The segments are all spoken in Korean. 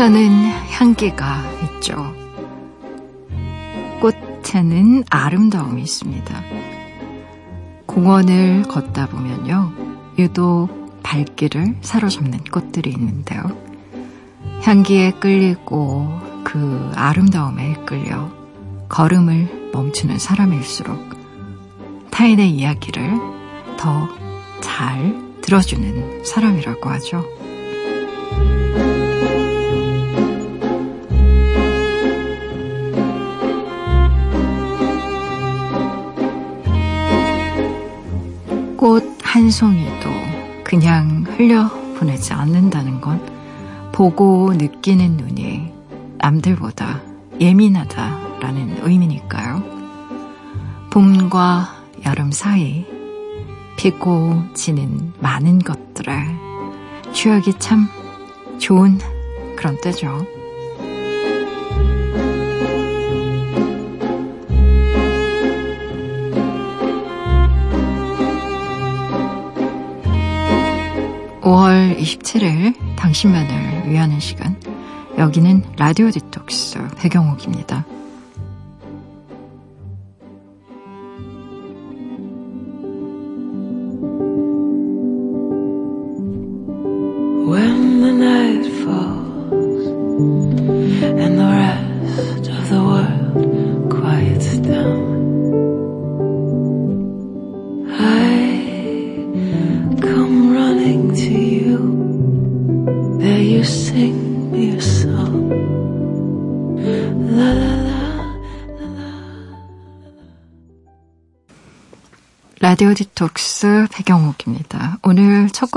꽃에는 향기가 있죠. 꽃에는 아름다움이 있습니다. 공원을 걷다 보면요. 유독 발길을 사로잡는 꽃들이 있는데요. 향기에 끌리고 그 아름다움에 끌려 걸음을 멈추는 사람일수록 타인의 이야기를 더 잘 들어주는 사람이라고 하죠. 한 송이도 그냥 흘려보내지 않는다는 건 보고 느끼는 눈이 남들보다 예민하다라는 의미니까요. 봄과 여름 사이 피고 지는 많은 것들을 추억이 참 좋은 그런 때죠. 5월 27일 당신만을 위하는 시간. 여기는 라디오 디톡스 배경옥입니다.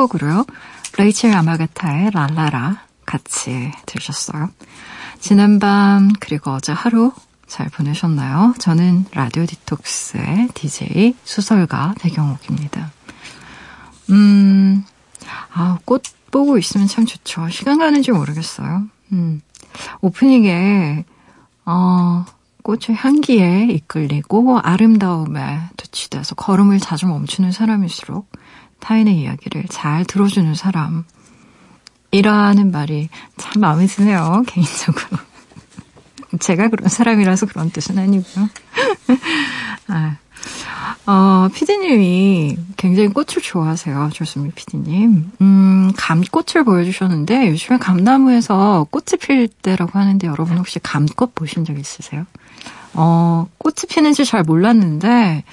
오늘 첫 곡으로요. 레이첼 아마가타의 랄라라 같이 들으셨어요. 지난 밤 그리고 어제 하루 잘 보내셨나요? 저는 라디오 디톡스의 DJ 수설가 배경옥입니다. 음, 아, 꽃 보고 있으면 참 좋죠. 시간 가는지 모르겠어요. 음, 오프닝에, 어, 꽃의 향기에 이끌리고 아름다움에 도취돼서 걸음을 자주 멈추는 사람일수록 타인의 이야기를 잘 들어주는 사람 이라는 말이 참 마음에 드네요, 개인적으로. 제가 그런 사람이라서 그런 뜻은 아니고요. 아, 어, 피디님이 굉장히 꽃을 좋아하세요. 조수미 피디님. 음, 감꽃을 보여주셨는데, 요즘에 감나무에서 꽃이 필 때라고 하는데, 여러분 혹시 감꽃 보신 적 있으세요? 어, 꽃이 피는지 잘 몰랐는데,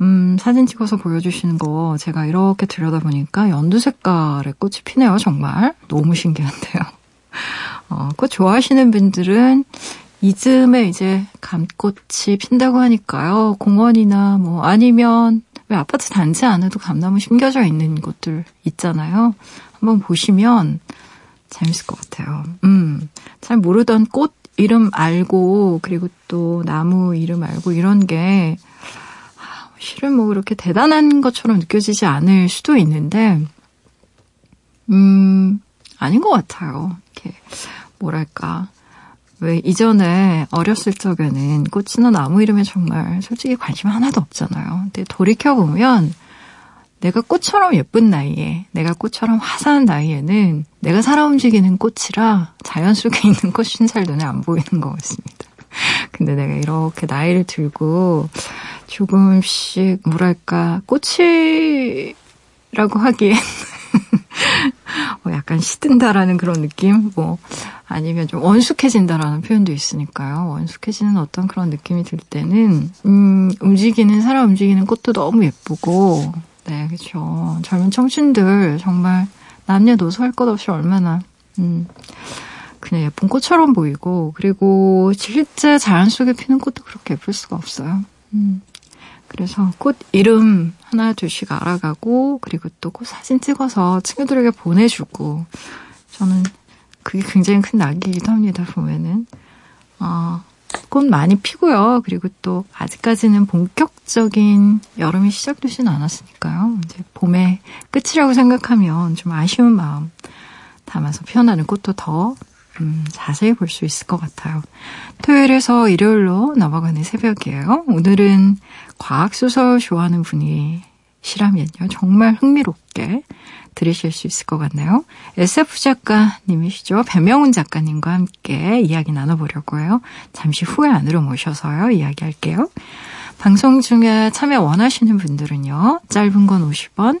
음, 사진 찍어서 보여주시는 거 제가 이렇게 들여다보니까 연두 색깔의 꽃이 피네요, 정말. 너무 신기한데요. 어, 꽃 좋아하시는 분들은 이즘에 이제 감꽃이 핀다고 하니까요. 공원이나 뭐 아니면 왜 아파트 단지 안에도 감나무 심겨져 있는 곳들 있잖아요. 한번 보시면 재밌을 것 같아요. 음, 잘 모르던 꽃 이름 알고 그리고 또 나무 이름 알고 이런 게 실은 뭐 그렇게 대단한 것처럼 느껴지지 않을 수도 있는데 음 아닌 것 같아요. 이렇게 뭐랄까 왜 이전에 어렸을 적에는 꽃이나 나무 이름에 정말 솔직히 관심 하나도 없잖아요. 근데 돌이켜 보면 내가 꽃처럼 예쁜 나이에, 내가 꽃처럼 화사한 나이에는 내가 살아 움직이는 꽃이라 자연 속에 있는 꽃인 잘 눈에 안 보이는 것 같습니다. 근데 내가 이렇게 나이를 들고 조금씩 뭐랄까 꽃이라고 하기엔 어, 약간 시든다라는 그런 느낌? 뭐 아니면 좀 원숙해진다라는 표현도 있으니까요. 원숙해지는 어떤 그런 느낌이 들 때는 음, 움직이는 사람 움직이는 꽃도 너무 예쁘고 네, 그렇죠. 젊은 청춘들 정말 남녀노소 할 것 없이 얼마나 음, 그냥 예쁜 꽃처럼 보이고 그리고 실제 자연 속에 피는 꽃도 그렇게 예쁠 수가 없어요. 음, 그래서 꽃 이름 하나 둘씩 알아가고 그리고 또 꽃 사진 찍어서 친구들에게 보내주고 저는 그게 굉장히 큰 낙이기도 합니다. 보면은 어, 꽃 많이 피고요. 그리고 또 아직까지는 본격적인 여름이 시작되지는 않았으니까요. 이제 봄의 끝이라고 생각하면 좀 아쉬운 마음 담아서 피어나는 꽃도 더 음, 자세히 볼 수 있을 것 같아요. 토요일에서 일요일로 넘어가는 새벽이에요. 오늘은 과학소설 좋아하는 분이 시라면요. 정말 흥미롭게 들으실 수 있을 것 같네요. SF 작가님이시죠. 배명훈 작가님과 함께 이야기 나눠보려고 해요. 잠시 후에 안으로 모셔서요. 이야기할게요. 방송 중에 참여 원하시는 분들은요. 짧은 건 50원,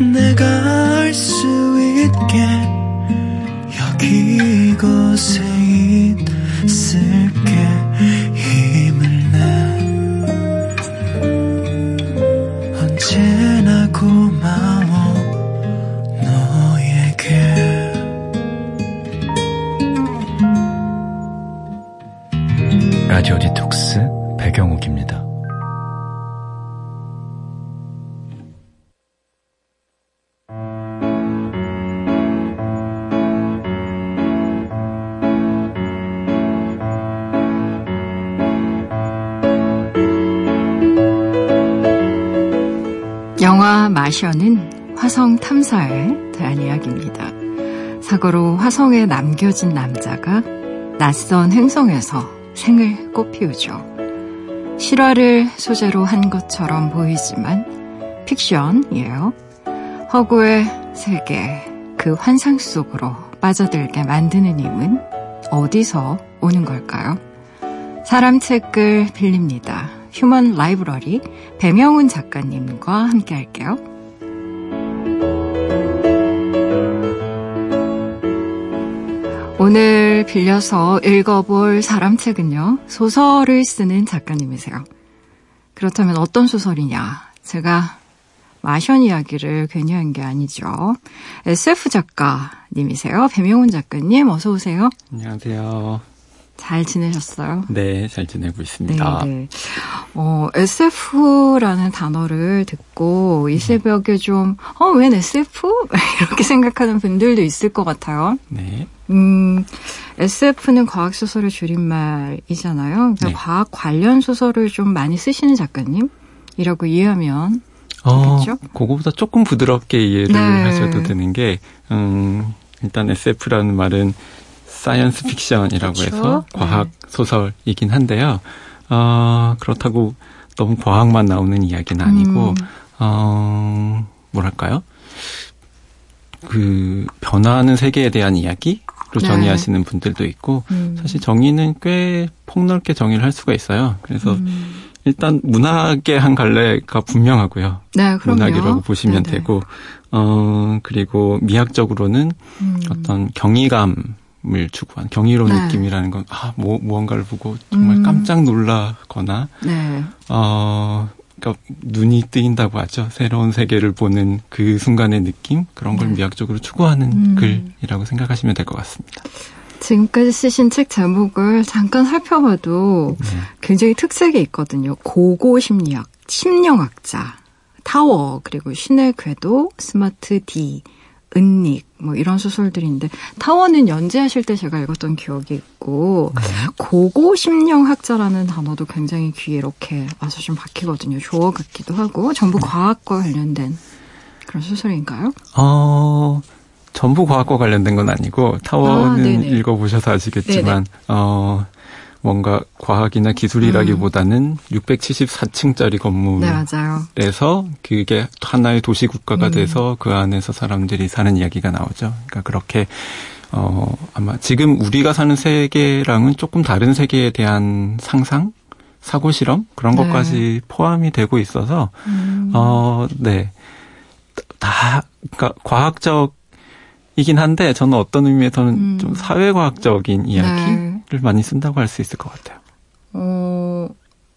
내가 알 수 있게 여기 이곳에 있을게. 힘을 내. 언제나 고마워 너에게. 라디오 마셔는 화성 탐사에 대한 이야기입니다. 사고로 화성에 남겨진 남자가 낯선 행성에서 생을 꽃피우죠. 실화를 소재로 한 것처럼 보이지만 픽션이에요. 허구의 세계, 그 환상 속으로 빠져들게 만드는 힘은 어디서 오는 걸까요? 사람 책을 빌립니다. 휴먼 라이브러리 배명훈 작가님과 함께 할게요. 오늘 빌려서 읽어볼 사람 책은요, 소설을 쓰는 작가님이세요. 그렇다면 어떤 소설이냐? 제가 마션 이야기를 괜히 한 게 아니죠. SF 작가님이세요. 배명훈 작가님, 어서오세요. 안녕하세요. 잘 지내셨어요? 네, 잘 지내고 있습니다. 네, 네. 어, SF라는 단어를 듣고 이 네. 새벽에 좀, 어, 웬 SF? 이렇게 생각하는 분들도 있을 것 같아요. 네. 음, SF는 과학 소설의 줄임말이잖아요. 그러니까 네. 과학 관련 소설을 좀 많이 쓰시는 작가님이라고 이해하면 어, 되겠죠? 그거보다 조금 부드럽게 이해를 네. 하셔도 되는 게, 음, 일단 SF라는 말은 science fiction이라고 그렇죠? 해서 과학 네. 소설이긴 한데요. 어, 그렇다고 너무 과학만 나오는 이야기는 아니고, 음. 어, 뭐랄까요? 그, 변화하는 세계에 대한 이야기로 네. 정의하시는 분들도 있고, 음. 사실 정의는 꽤 폭넓게 정의를 할 수가 있어요. 그래서, 음. 일단 문학의 한 갈래가 분명하고요. 네, 문학이라고 보시면 네네. 되고, 어, 그리고 미학적으로는 음. 어떤 경이감, 을 추구한 경이로운 네. 느낌이라는 건, 아, 뭐, 무언가를 보고 정말 음. 깜짝 놀라거나, 네. 어, 그러니까 눈이 뜨인다고 하죠. 새로운 세계를 보는 그 순간의 느낌? 그런 걸 네. 미학적으로 추구하는 음. 글이라고 생각하시면 될 것 같습니다. 지금까지 쓰신 책 제목을 잠깐 살펴봐도 네. 굉장히 특색이 있거든요. 고고 심리학, 심령학자, 타워, 그리고 신의 궤도, 스마트 D, 은닉 뭐 이런 소설들인데 타워는 연재하실 때 제가 읽었던 기억이 있고 네. 고고 심령학자라는 단어도 굉장히 귀에 이렇게 와서 좀 박히거든요. 조어 같기도 하고 전부 네. 과학과 관련된 그런 소설인가요? 어 전부 과학과 관련된 건 아니고 타워는 아, 읽어보셔서 아시겠지만. 어 뭔가 과학이나 기술이라기보다는 음. 674층짜리 건물에서 네, 그게 하나의 도시 국가가 음. 돼서 그 안에서 사람들이 사는 이야기가 나오죠. 그러니까 그렇게 어 아마 지금 우리가 사는 세계랑은 조금 다른 세계에 대한 상상, 사고 실험 그런 네. 것까지 포함이 되고 있어서 음. 어 네. 다 그러니까 과학적 이긴 한데 저는 어떤 의미에서는 음. 좀 사회과학적인 이야기를 네. 많이 쓴다고 할 수 있을 것 같아요. 어,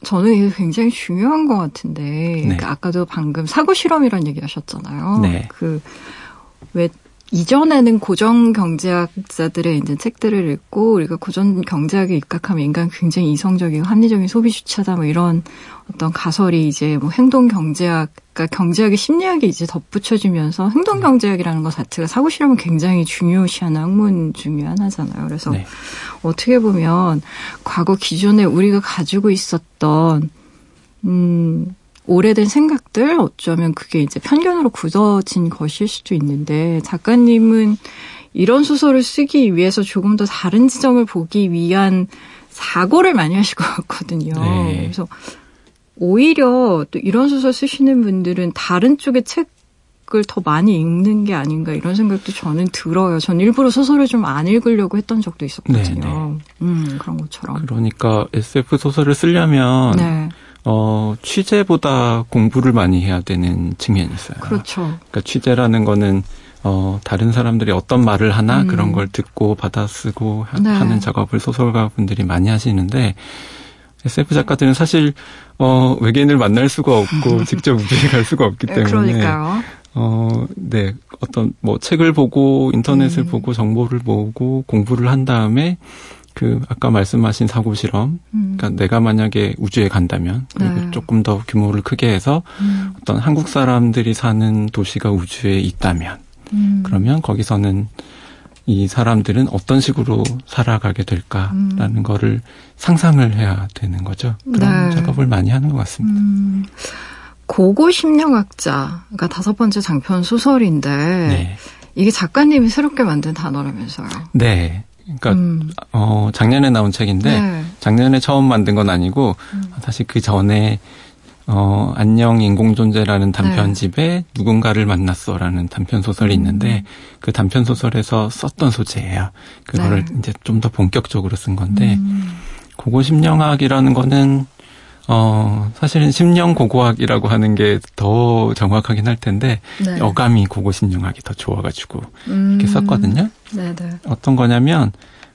저는 이게 굉장히 중요한 것 같은데 네. 그 아까도 방금 사고 실험이라는 얘기 하셨잖아요. 네. 그왜 이전에는 고정 경제학자들의 이제 책들을 읽고 우리가 고전 경제학에 입각하면 인간 굉장히 이성적이고 합리적인 소비 주체다 뭐 이런 어떤 가설이 이제 뭐 행동 경제학 그러니까 경제학의 심리학이 이제 덧붙여지면서 행동 경제학이라는 것 자체가 사고 실험은 굉장히 중요시하는 학문 중의 하나잖아요. 그래서 네. 어떻게 보면 과거 기존에 우리가 가지고 있었던 음 오래된 생각들 어쩌면 그게 이제 편견으로 굳어진 것일 수도 있는데 작가님은 이런 소설을 쓰기 위해서 조금 더 다른 지점을 보기 위한 사고를 많이 하실 것 같거든요. 네. 그래서 오히려 또 이런 소설 쓰시는 분들은 다른 쪽의 책을 더 많이 읽는 게 아닌가 이런 생각도 저는 들어요. 전 일부러 소설을 좀 안 읽으려고 했던 적도 있었거든요. 네, 네. 음, 그런 것처럼. 그러니까 SF 소설을 쓰려면 네. 어, 취재보다 공부를 많이 해야 되는 측면이 있어요. 그렇죠. 그러니까 취재라는 거는 어, 다른 사람들이 어떤 말을 하나 음. 그런 걸 듣고 받아쓰고 네. 하는 작업을 소설가 분들이 많이 하시는데 SF 작가들은 사실 어, 외계인을 만날 수가 없고 직접 우주에 갈 수가 없기 네, 때문에 그러니까요. 어, 네. 어떤 뭐 책을 보고 인터넷을 음. 보고 정보를 모으고 공부를 한 다음에 그 아까 말씀하신 사고 실험, 음. 그러니까 내가 만약에 우주에 간다면 그리고 네. 조금 더 규모를 크게 해서 음. 어떤 한국 사람들이 사는 도시가 우주에 있다면 음. 그러면 거기서는 이 사람들은 어떤 식으로 살아가게 될까라는 음. 거를 상상을 해야 되는 거죠. 그런 네. 작업을 많이 하는 것 같습니다. 음. 고고 심리학자가 다섯 번째 장편 소설인데 네. 이게 작가님이 새롭게 만든 단어라면서요. 네. 그러니까 음. 어 작년에 나온 책인데 네. 작년에 처음 만든 건 아니고 음. 사실 그 전에 어 안녕 인공 존재라는 단편집에 네. 누군가를 만났어라는 단편 소설이 음. 있는데 그 단편 소설에서 썼던 소재예요. 그거를 네. 이제 좀 더 본격적으로 쓴 건데 음. 고고 심령학이라는 거는 어, 사실은 심령 고고학이라고 하는 게 더 정확하긴 할 텐데, 네. 어감이 고고 심령학이 더 좋아가지고, 음. 이렇게 썼거든요. 네네. 네. 어떤 거냐면,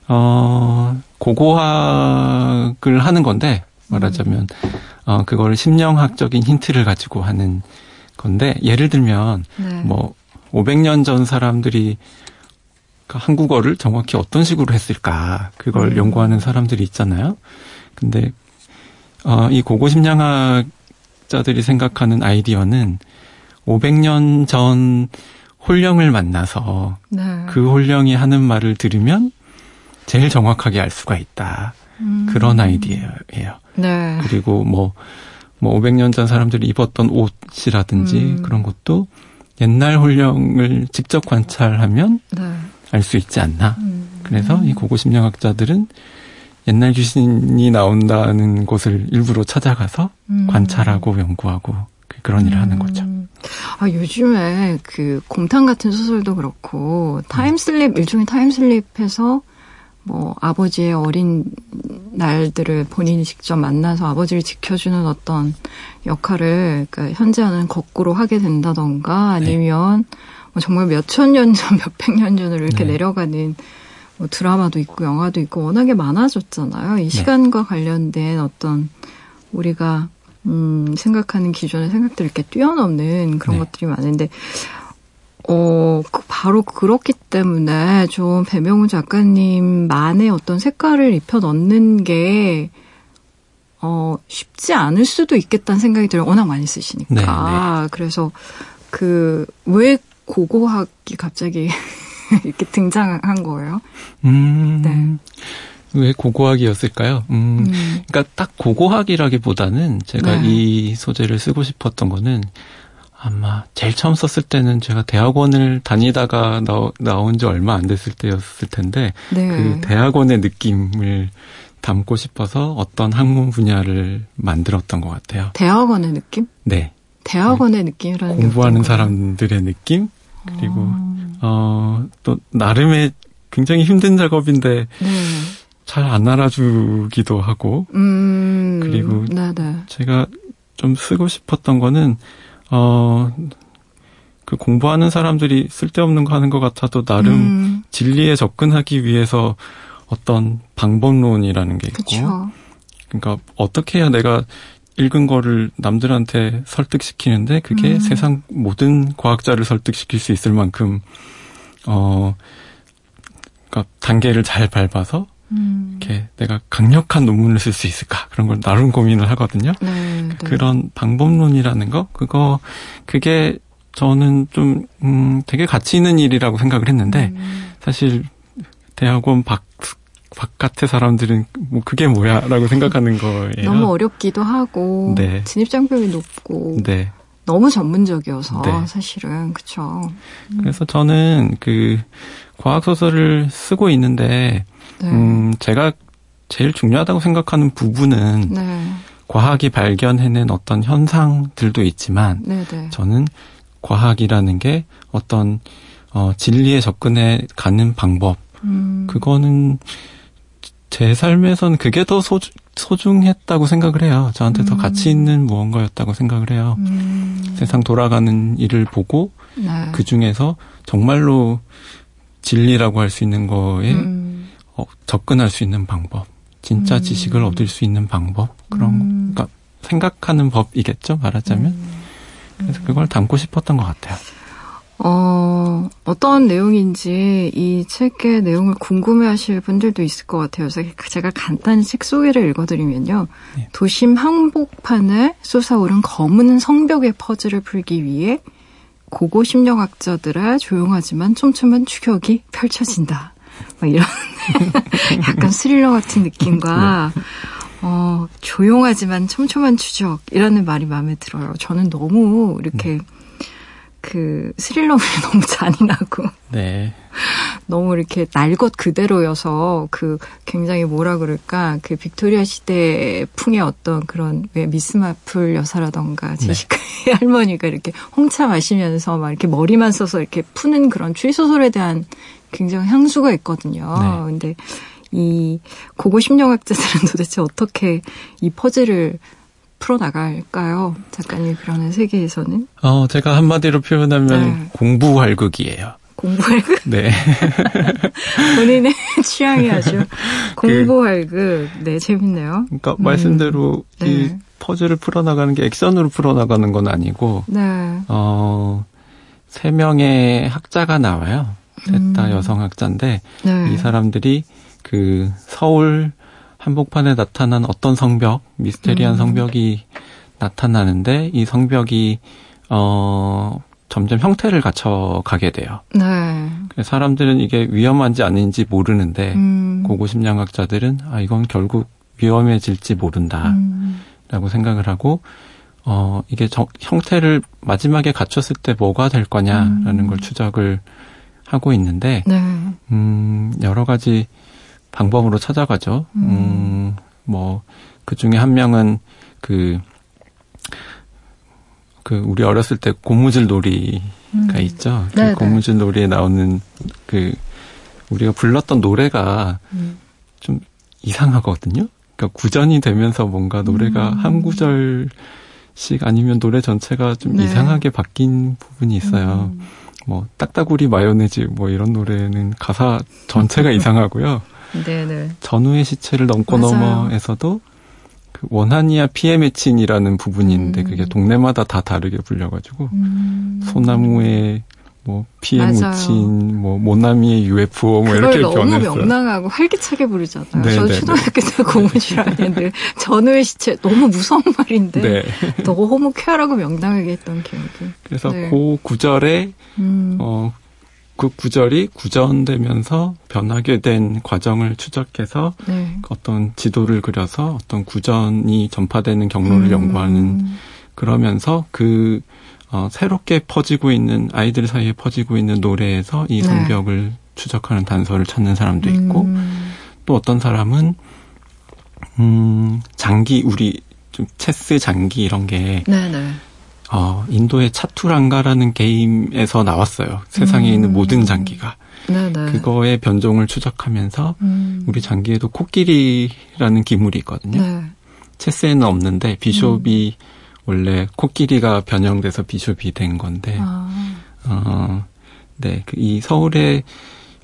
어, 고고학을 하는 건데, 말하자면, 음. 어, 그걸 심령학적인 힌트를 가지고 하는 건데, 예를 들면, 네. 뭐, 500년 전 사람들이 그 한국어를 정확히 어떤 식으로 했을까, 그걸 음. 연구하는 사람들이 있잖아요. 근데 어, 이 고고심양학자들이 생각하는 아이디어는 500년 전 홀령을 만나서 네. 그 홀령이 하는 말을 들으면 제일 정확하게 알 수가 있다. 음. 그런 아이디어예요. 네. 그리고 뭐, 뭐 500년 전 사람들이 입었던 옷이라든지 음. 그런 것도 옛날 혼령을 직접 관찰하면 네. 알수 있지 않나. 음. 그래서 이 고고심령학자들은 옛날 귀신이 나온다는 곳을 일부러 찾아가서 음. 관찰하고 연구하고 그, 그런 일을 음. 하는 거죠. 아, 요즘에 그 곰탕 같은 소설도 그렇고 타임슬립, 일종의 타임슬립해서 뭐 아버지의 어린 날들을 본인이 직접 만나서 아버지를 지켜주는 어떤 역할을 그러니까 현재와는 거꾸로 하게 된다던가 아니면 네. 뭐 정말 몇 천 년 전, 몇 백 년 전으로 이렇게 네. 내려가는 뭐 드라마도 있고 영화도 있고 워낙에 많아졌잖아요. 이 네. 시간과 네. 관련된 어떤 우리가 음, 생각하는 기존의 생각들을 이렇게 뛰어넘는 그런 네. 것들이 많은데 어, 그 바로 그렇기 때문에 좀 배명훈 작가님만의 어떤 색깔을 입혀 넣는 게 어, 쉽지 않을 수도 있겠다는 생각이 들어요. 워낙 많이 쓰시니까. 네, 네. 그래서 그, 왜 고고학이 갑자기 이렇게 등장한 거예요. 음. 네. 왜 고고학이었을까요? 음, 음. 그러니까 딱 고고학이라기보다는 제가 네. 이 소재를 쓰고 싶었던 거는 아마 제일 처음 썼을 때는 제가 대학원을 다니다가 나, 나온 지 얼마 안 됐을 때였을 텐데 네. 그 대학원의 느낌을 담고 싶어서 어떤 학문 분야를 만들었던 것 같아요. 대학원의 느낌? 네. 대학원의 느낌이라는 공부하는 사람들의 느낌 그리고 어. 어, 또, 나름의 굉장히 힘든 작업인데, 네. 잘안 알아주기도 하고, 음, 그리고 네네. 네. 제가 좀 쓰고 싶었던 거는, 어, 그 공부하는 사람들이 쓸데없는 거 하는 것 같아도 나름 음. 진리에 접근하기 위해서 어떤 방법론이라는 게 있고, 그쵸. 그러니까 어떻게 해야 내가 읽은 거를 남들한테 설득시키는데 그게 음. 세상 모든 과학자를 설득시킬 수 있을 만큼 어, 그러니까 단계를 잘 밟아서 음. 이렇게 내가 강력한 논문을 쓸 수 있을까 그런 걸 나름 고민을 하거든요. 네, 네. 그런 방법론이라는 거 그거 그게 저는 좀 음, 되게 가치 있는 일이라고 생각을 했는데 음. 사실 대학원 밖 바깥의 사람들은 뭐 그게 뭐야라고 생각하는 거예요. 너무 어렵기도 하고 네. 진입 장벽이 높고 네. 너무 전문적이어서 네. 사실은 그렇죠. 그래서 저는 그 과학 소설을 쓰고 있는데 네. 음 제가 제일 중요하다고 생각하는 부분은 네. 과학이 발견해낸 어떤 현상들도 있지만 네, 네. 저는 과학이라는 게 어떤 어 진리에 접근해 가는 방법 음. 그거는 제 삶에서는 그게 더 소중, 소중했다고 생각을 해요. 저한테 음. 더 가치 있는 무언가였다고 생각을 해요. 음. 세상 돌아가는 일을 보고 네. 그 중에서 정말로 진리라고 할 수 있는 거에 음. 어, 접근할 수 있는 방법, 진짜 음. 지식을 얻을 수 있는 방법 그런 음. 그러니까 생각하는 법이겠죠 말하자면. 음. 그래서 그걸 담고 싶었던 것 같아요. 어, 어떤 내용인지 이 책의 내용을 궁금해 하실 분들도 있을 것 같아요. 그래서 제가 간단히 책 소개를 읽어드리면요. 네. 도심 항복판에 솟아오른 검은 성벽의 퍼즐을 풀기 위해 고고 심리학자들의 조용하지만 촘촘한 추격이 펼쳐진다. 막 이런 약간 스릴러 같은 느낌과 네. 어, 조용하지만 촘촘한 추적 이라는 말이 마음에 들어요. 저는 너무 이렇게 음. 그 스릴러물이 너무 잔인하고 네. 너무 이렇게 날 것 그대로여서 그 굉장히 뭐라 그럴까 그 빅토리아 시대 풍의 어떤 그런 왜 미스 마플 여사라던가 제시카의 네. 할머니가 이렇게 홍차 마시면서 막 이렇게 머리만 써서 이렇게 푸는 그런 추리 소설에 대한 굉장히 향수가 있거든요. 네. 근데 이 고고 심리학자들은 도대체 어떻게 이 퍼즐을 풀어나갈까요? 작가님 그러는 세계에서는? 어, 제가 한마디로 표현하면 네. 공부활극이에요. 공부활극? 네. 본인의 취향이 아주 공부활극. 네, 재밌네요. 그러니까 음. 말씀대로 네. 이 퍼즐을 풀어나가는 게 액션으로 풀어나가는 건 아니고, 네. 어, 세 명의 학자가 나와요. 셋다 음. 여성 학자인데, 네. 이 사람들이 그 서울 한복판에 나타난 어떤 성벽, 미스테리한 음. 성벽이 나타나는데 이 성벽이 어 점점 형태를 갖춰 가게 돼요. 네. 사람들은 이게 위험한지 아닌지 모르는데 음. 고고 심리학자들은 아 이건 결국 위험해질지 모른다라고 음. 생각을 하고 어 이게 정, 형태를 마지막에 갖췄을 때 뭐가 될 거냐라는 음. 걸 추적을 하고 있는데 네. 음 여러 가지 방법으로 찾아가죠. 음, 음 뭐, 그 중에 한 명은 그, 그, 우리 어렸을 때 고무줄 놀이가 음. 있죠. 그 네, 네. 고무줄 놀이에 나오는 그, 우리가 불렀던 노래가 음. 좀 이상하거든요. 그러니까 구전이 되면서 뭔가 노래가 음. 한 구절씩 아니면 노래 전체가 좀 네. 이상하게 바뀐 부분이 있어요. 음. 뭐 딱따구리 마요네즈 뭐 이런 노래는 가사 전체가 이상하고요. 네네. 전후의 시체를 넘고 맞아요. 넘어에서도 그 원하니아 피에 맺힌이라는 부분이 있는데 음. 그게 동네마다 다 다르게 불려가지고 음. 소나무에 뭐 피에 맞아요. 묻힌 뭐 모나미의 UFO 뭐 이렇게 너무 변했어요. 명랑하고 활기차게 부르잖아요. 네, 저 네, 초등학교 때 네. 고무줄 아는데 전후의 시체 너무 무서운 말인데 네. 너무 쾌활하고 명랑하게 했던 기억이. 그래서 네. 그 구절에 음. 어 그 구절이 구전되면서 변하게 된 과정을 추적해서 네. 어떤 지도를 그려서 어떤 구전이 전파되는 경로를 음. 연구하는 그러면서 그 어, 새롭게 퍼지고 있는 아이들 사이에 퍼지고 있는 노래에서 이 네. 성벽을 네. 추적하는 단서를 찾는 사람도 있고 음. 또 어떤 사람은 음 장기 우리 좀 체스 장기 이런 게 네네. 네. 어, 인도의 차투랑가라는 게임에서 나왔어요. 세상에 음. 있는 모든 장기가. 네네. 그거의 변종을 추적하면서 음. 우리 장기에도 코끼리라는 기물이 있거든요. 네. 체스에는 없는데 비숍이 음. 원래 코끼리가 변형돼서 비숍이 된 건데, 아. 어, 네, 그 이 서울에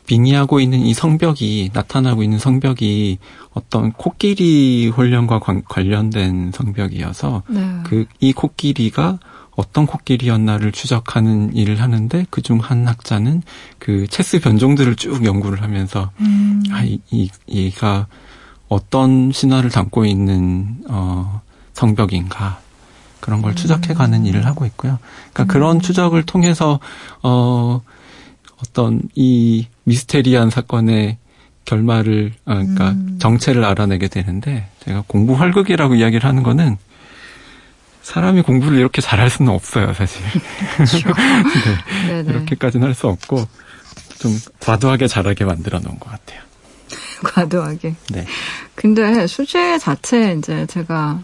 빙의하고 있는 이 성벽이 나타나고 있는 성벽이 어떤 코끼리 훈련과 관, 관련된 성벽이어서 네. 그이 코끼리가 어떤 코끼리였나를 추적하는 일을 하는데 그중 한 학자는 그 체스 변종들을 쭉 연구를 하면서 음. 아, 이, 이, 얘가 어떤 신화를 담고 있는 어 성벽인가 그런 걸 음. 추적해가는 일을 하고 있고요. 그러니까 음. 그런 추적을 통해서 어 어떤 이 미스테리한 사건의 결말을 어, 그러니까 음. 정체를 알아내게 되는데 제가 공부 활극이라고 이야기를 하는 거는 사람이 공부를 이렇게 잘할 수는 없어요, 사실. 그렇죠. 네, 이렇게까지는 할 수 없고 좀 과도하게 잘하게 만들어 놓은 것 같아요. 과도하게. 네. 근데 수제 자체 이제 제가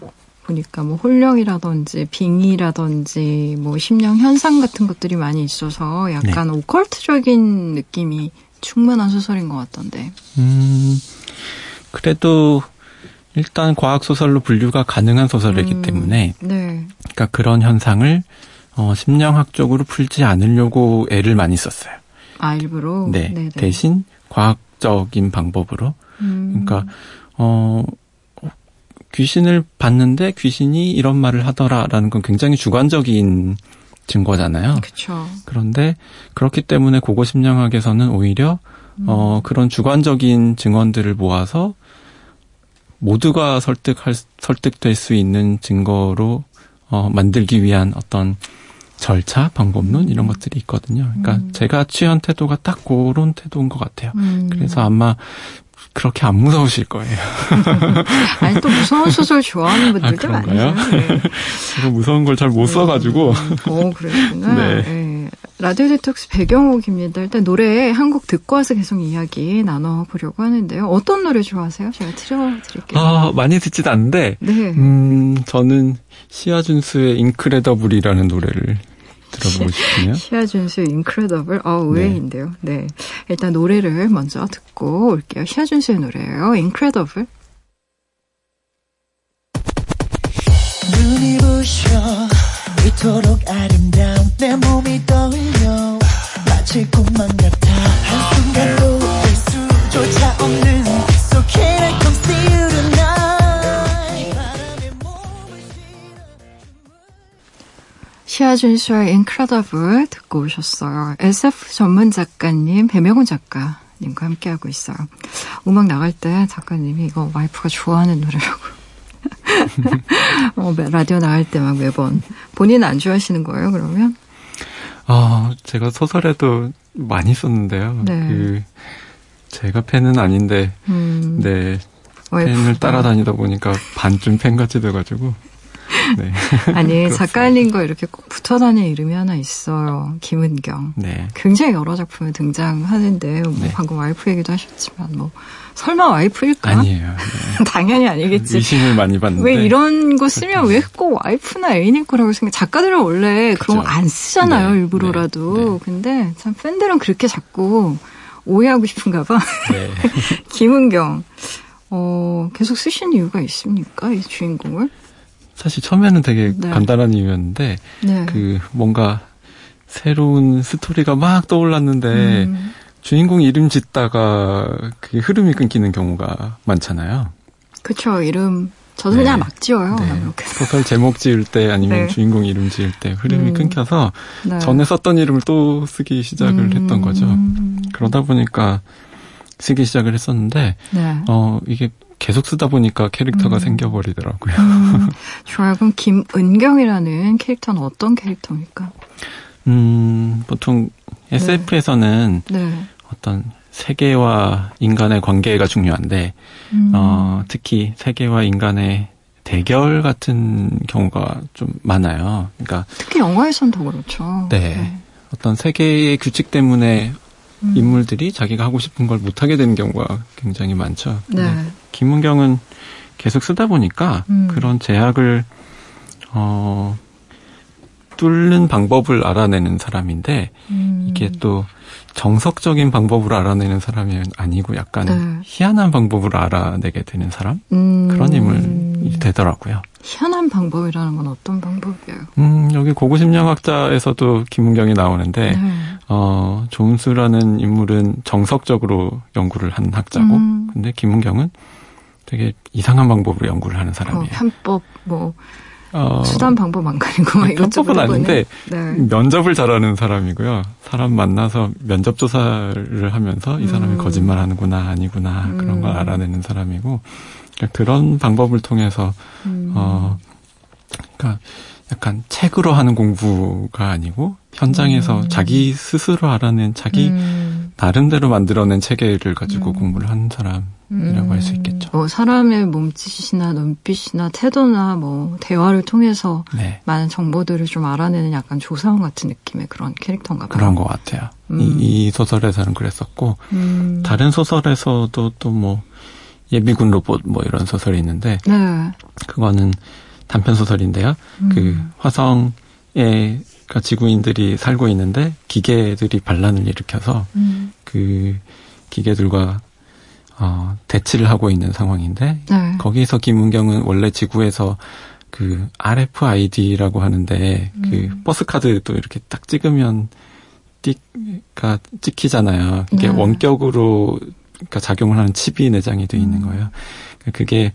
보니까 뭐 홀령이라든지 빙의라든지 뭐 심령 현상 같은 것들이 많이 있어서 약간 네. 오컬트적인 느낌이 충분한 소설인 것 같던데. 음, 그래도 일단 과학 소설로 분류가 가능한 소설이기 음, 때문에, 네. 그러니까 그런 현상을 어, 심령학적으로 풀지 않으려고 애를 많이 썼어요. 아 일부러. 네. 네네. 대신 과학적인 방법으로. 음. 그러니까 어 귀신을 봤는데 귀신이 이런 말을 하더라라는 건 굉장히 주관적인 증거잖아요. 그렇죠. 그런데 그렇기 때문에 고고 심리학에서는 오히려 음. 어 그런 주관적인 증언들을 모아서 모두가 설득할 설득될 수 있는 증거로 어 만들기 위한 어떤 절차, 방법론 이런 음. 것들이 있거든요. 그러니까 음. 제가 취한 태도가 딱 그런 태도인 것 같아요. 음. 그래서 아마 그렇게 안 무서우실 거예요. 아니 또 무서운 소설 좋아하는 분들도 아, 많아요. 네. 제가 무서운 걸 잘 못 써가지고. 오 그랬구나. 네. 네. 라디오 디톡스 배경옥입니다. 일단 노래 한 곡 듣고 와서 계속 이야기 나눠보려고 하는데요. 어떤 노래 좋아하세요? 제가 틀어드릴게요. 아, 많이 듣지도 않는데. 네. 음, 저는 시아준수의 Incredible이라는 노래를 들어보고 싶네요. 시아준수 Incredible. 어, 의외인데요. 네. 네. 일단 노래를 먼저 듣고 올게요. 시아준수의 노래예요. 인크레더블. 눈이 부셔 이토록 아름다운 내 몸이 떠올려 마치 꿈만 같아 한순간도 될 수조차 없는 So can I come see you 시아준수의 Incredible 듣고 오셨어요. SF 전문 작가님, 배명훈 작가님과 함께하고 있어요. 음악 나갈 때 작가님이 이거 와이프가 좋아하는 노래라고. 어, 라디오 나갈 때 막 매번. 본인 안 좋아하시는 거예요, 그러면? 아, 제가 소설에도 많이 썼는데요. 네. 그, 제가 팬은 아닌데, 음, 네. 팬을 따라다니다 보니까 반쯤 팬같이 돼가지고. 네. 아니 작가님과 이렇게 꼭 붙어 다니는 이름이 하나 있어요. 김은경. 네. 굉장히 여러 작품에 등장하는데 뭐 네. 방금 와이프 얘기도 하셨지만 뭐 설마 와이프일까? 아니에요. 네. 당연히 아니겠지. 의심을 많이 받는데 왜 이런 거 쓰면 왜 꼭 와이프나 애인일 거라고 생각? 작가들은 원래 그쵸. 그런 거 안 쓰잖아요 네. 일부러라도. 네. 네. 근데 참 팬들은 그렇게 자꾸 오해하고 싶은가 봐. 네. 김은경. 어, 계속 쓰신 이유가 있습니까? 이 주인공을? 사실 처음에는 되게 네. 간단한 이유였는데 네. 그 뭔가 새로운 스토리가 막 떠올랐는데 음. 주인공 이름 짓다가 그게 흐름이 끊기는 경우가 많잖아요. 그렇죠. 이름 저도 네. 그냥 막 지어요. 네. 소설 제목 지을 때 아니면 네. 주인공 이름 지을 때 흐름이 음. 끊겨서 네. 전에 썼던 이름을 또 쓰기 시작을 음. 했던 거죠. 그러다 보니까 쓰기 시작을 했었는데 네. 어 이게 계속 쓰다 보니까 캐릭터가 음. 생겨버리더라고요. 음. 좋아요. 그럼 김은경이라는 캐릭터는 어떤 캐릭터입니까? 음, 보통 SF에서는 네. 네. 어떤 세계와 인간의 관계가 중요한데, 음. 어, 특히 세계와 인간의 대결 같은 경우가 좀 많아요. 그러니까 특히 영화에선 더 그렇죠. 네. 네. 어떤 세계의 규칙 때문에 음. 인물들이 자기가 하고 싶은 걸 못하게 되는 경우가 굉장히 많죠. 네. 김은경은 계속 쓰다 보니까 음. 그런 제약을 어 뚫는 방법을 알아내는 사람인데 음. 이게 또 정석적인 방법으로 알아내는 사람이 아니고 약간 네. 희한한 방법으로 알아내게 되는 사람 음. 그런 인물이 되더라고요. 희한한 방법이라는 건 어떤 방법이에요? 음 여기 고고심리학자에서도 김은경이 나오는데 네. 어 조은수라는 인물은 정석적으로 연구를 한 학자고 음. 근데 김은경은 되게 이상한 방법으로 연구를 하는 사람이에요. 어, 편법 뭐 어, 수단 방법 안 가리고 막 이것저것 아닌데 네. 면접을 잘하는 사람이고요. 사람 만나서 면접 조사를 하면서 이 사람이 음. 거짓말하는구나 아니구나 음. 그런 걸 알아내는 사람이고 그러니까 그런 방법을 통해서 음. 어 그러니까 약간 책으로 하는 공부가 아니고 현장에서 음. 자기 스스로 알아낸 자기 음. 나름대로 만들어낸 체계를 가지고 음. 공부를 하는 사람이라고 할 수 있겠죠. 뭐 사람의 몸짓이나 눈빛이나 태도나 뭐 대화를 통해서 네. 많은 정보들을 좀 알아내는 약간 조사원 같은 느낌의 그런 캐릭터인가 봐요. 그런 것 같아요. 이, 이, 소설에서는 그랬었고 다른 소설에서도 또 뭐 예비군 로봇 뭐 이런 소설이 있는데 네. 그거는 단편 소설인데요. 음. 그 화성에 그 지구인들이 살고 있는데 기계들이 반란을 일으켜서 음. 그 기계들과 어, 대치를 하고 있는 상황인데 네. 거기서 김은경은 원래 지구에서 그 RFID라고 하는데 그 음. 그 버스 카드도 이렇게 딱 찍으면 띠가 찍히잖아요. 이게 네. 원격으로 그러니까 작용을 하는 칩이 내장이 돼 있는 음. 거예요. 그게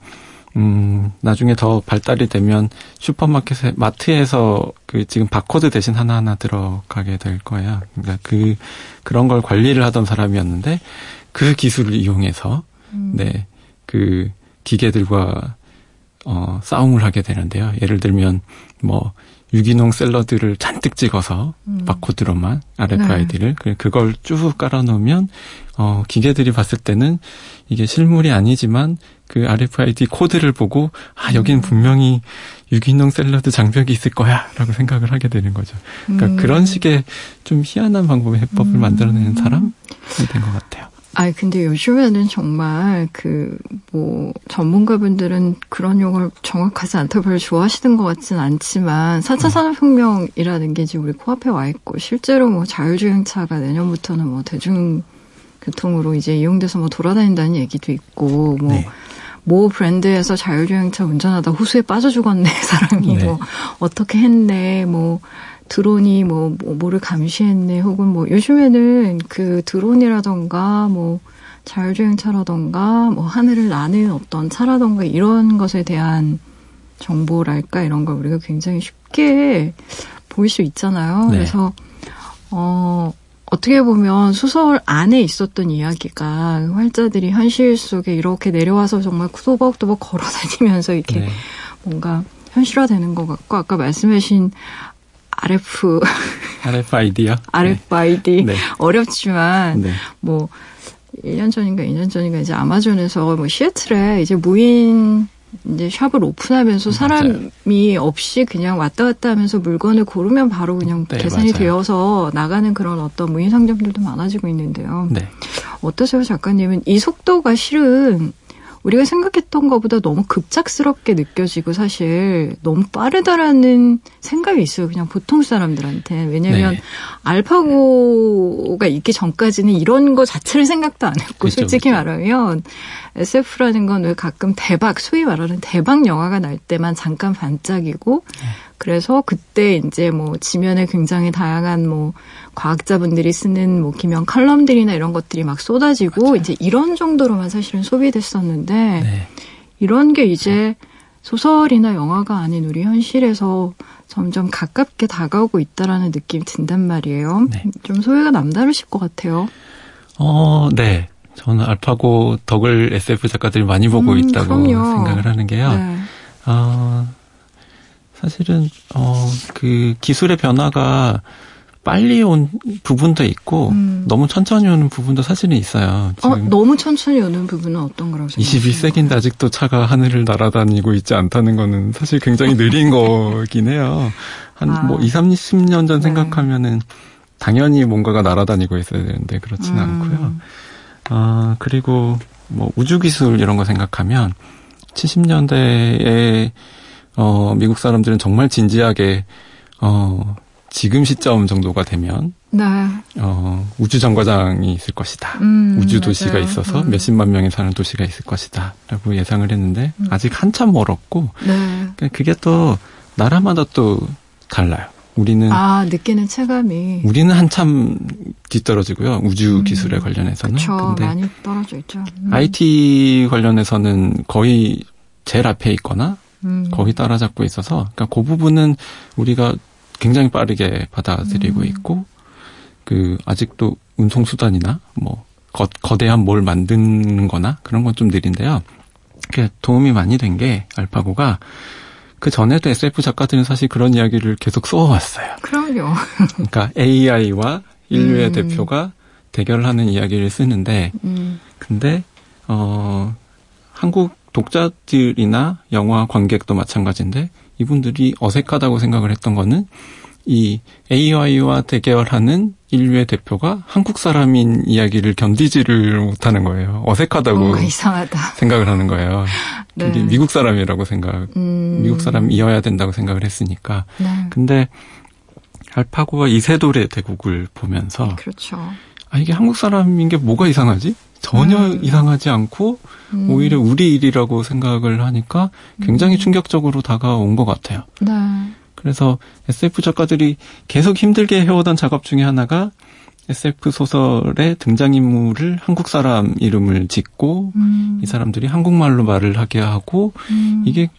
음, 나중에 더 발달이 되면 슈퍼마켓에, 마트에서 그 지금 바코드 대신 하나하나 들어가게 될 거예요. 그러니까 그, 그런 걸 관리를 하던 사람이었는데 그 기술을 이용해서, 음. 네, 그 기계들과 어, 싸움을 하게 되는데요. 예를 들면, 뭐, 유기농 샐러드를 잔뜩 찍어서 음. 바코드로만 RFID를 네. 그걸 쭉 깔아놓으면 어 기계들이 봤을 때는 이게 실물이 아니지만 그 RFID 코드를 보고 아 여기는 음. 분명히 유기농 샐러드 장벽이 있을 거야라고 생각을 하게 되는 거죠. 그러니까 음. 그런 식의 좀 희한한 방법의 해법을 음. 만들어내는 사람이 된 것 같아요. 아 근데 요즘에는 정말 그 뭐 전문가분들은 그런 용어를 정확하지 않다고 별로 좋아하시는 것 같진 않지만 4차 음. 산업혁명이라는 게 지금 우리 코앞에 와 있고 실제로 뭐 자율주행차가 내년부터는 뭐 대중교통으로 이제 이용돼서 뭐 돌아다닌다는 얘기도 있고 뭐 네. 모 브랜드에서 자율주행차 운전하다 호수에 빠져 죽었네 사람이 네. 뭐 어떻게 했네 뭐 드론이 뭐, 뭐 뭐를 감시했네 혹은 뭐 요즘에는 그 드론이라던가 뭐 자율주행차라던가 뭐 하늘을 나는 어떤 차라던가 이런 것에 대한 정보랄까 이런 걸 우리가 굉장히 쉽게 보일 수 있잖아요. 네. 그래서 어 어떻게 보면 소설 안에 있었던 이야기가 활자들이 현실 속에 이렇게 내려와서 정말 또박또박 걸어 다니면서 이렇게 네. 뭔가 현실화되는 것 같고 아까 말씀하신 RF RFID요? RFID 네. 어렵지만 네. 뭐 1년 전인가 2년 전인가 이제 아마존에서 뭐 시애틀에 이제 무인 이제 샵을 오픈하면서 사람이 맞아요. 없이 그냥 왔다 갔다 하면서 물건을 고르면 바로 그냥 네, 계산이 맞아요. 되어서 나가는 그런 어떤 무인 상점들도 많아지고 있는데요. 네. 어떠세요, 작가님은? 이 속도가 실은 우리가 생각했던 것보다 너무 급작스럽게 느껴지고 사실 너무 빠르다라는 생각이 있어요. 그냥 보통 사람들한테. 왜냐면 네. 알파고가 있기 전까지는 이런 거 자체를 생각도 안 했고 그렇죠, 솔직히 그렇죠. 말하면 SF라는 건 왜 가끔 대박, 소위 말하는 대박 영화가 날 때만 잠깐 반짝이고 네. 그래서 그때 이제 뭐 지면에 굉장히 다양한 뭐 과학자분들이 쓰는 뭐 기명 칼럼들이나 이런 것들이 막 쏟아지고 맞아요. 이제 이런 정도로만 사실은 소비됐었는데 네. 이런 게 이제 소설이나 영화가 아닌 우리 현실에서 점점 가깝게 다가오고 있다라는 느낌이 든단 말이에요. 네. 좀 소외가 남다르실 것 같아요. 어, 네. 저는 알파고 덕을 SF 작가들이 많이 보고 음, 있다고 그럼요. 생각을 하는 게요. 네. 어, 사실은 어 그 기술의 변화가 빨리 온 부분도 있고 음. 너무 천천히 오는 부분도 사실은 있어요. 어, 너무 천천히 오는 부분은 어떤 거라고 생각하세요? 21세기인데 아직도 차가 하늘을 날아다니고 있지 않다는 거는 사실 굉장히 느린 거긴 해요. 한뭐 아. 2, 30년 전 네. 생각하면은 당연히 뭔가가 날아다니고 있어야 되는데 그렇지는 음. 않고요. 아, 그리고 뭐 우주 기술 이런 거 생각하면 70년대에 어, 미국 사람들은 정말 진지하게 어, 지금 시점 정도가 되면 네. 어, 우주 정거장이 있을 것이다. 음, 우주 도시가 맞아요. 있어서 음. 몇십만 명이 사는 도시가 있을 것이다라고 예상을 했는데 음. 아직 한참 멀었고 네. 그러니까 그게 또 나라마다 또 달라요. 우리는 아 느끼는 체감이 우리는 한참 뒤떨어지고요 우주 음. 기술에 관련해서는 그쵸, 근데 많이 떨어져 있죠. IT 음. 관련해서는 거의 제일 앞에 있거나 음. 거의 따라잡고 있어서 그러니까 그 부분은 우리가 굉장히 빠르게 받아들이고 음. 있고 그 아직도 운송 수단이나 뭐 거, 거대한 뭘 만드는 거나 그런 건 좀 느린데요. 그 도움이 많이 된 게 알파고가 그 전에도 SF 작가들은 사실 그런 이야기를 계속 써왔어요. 그럼요. 그러니까 AI와 인류의 음. 대표가 대결하는 이야기를 쓰는데, 음. 근데 어 한국 독자들이나 영화 관객도 마찬가지인데 이분들이 어색하다고 생각을 했던 거는 이 AI와 대결하는 인류의 대표가 한국 사람인 이야기를 견디지를 못하는 거예요. 어색하다고 이상하다. 생각을 하는 거예요. 네. 미국 사람이라고 생각, 음. 미국 사람이어야 된다고 생각을 했으니까. 네. 근데 알파고와 이세돌의 대국을 보면서 그렇죠. 아 이게 한국 사람인 게 뭐가 이상하지? 전혀 음. 이상하지 않고 음. 오히려 우리 일이라고 생각을 하니까 굉장히 음. 충격적으로 다가온 것 같아요. 네. 그래서 SF 작가들이 계속 힘들게 해오던 작업 중에 하나가 SF 소설의 등장인물을 한국 사람 이름을 짓고 음. 이 사람들이 한국말로 말을 하게 하고 음. 이게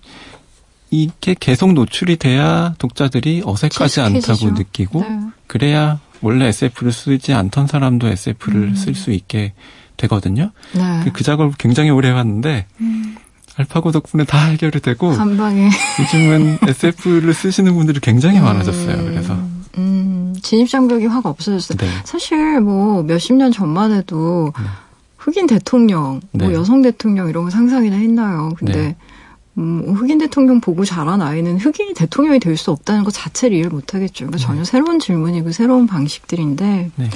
이게 계속 노출이 돼야 독자들이 어색하지 않다고 느끼고 네. 그래야 원래 SF를 쓰지 않던 사람도 SF를 음. 쓸수 있게 되거든요. 네. 그, 그 작업을 굉장히 오래 해왔는데 음. 알파고 덕분에 다 해결이 되고 한 방에 요즘은 SF를 쓰시는 분들이 굉장히 음, 많아졌어요. 그래서 음, 진입 장벽이 확 없어졌어요. 네. 사실 뭐 몇십 년 전만 해도 네. 흑인 대통령, 뭐 네. 뭐 여성 대통령 이런 거 상상이나 했나요? 근데 네. 음, 흑인 대통령 보고 자란 아이는 흑인이 대통령이 될 수 없다는 것 자체를 이해를 못하겠죠. 그러니까 전혀 네. 새로운 질문이고 새로운 방식들인데 네.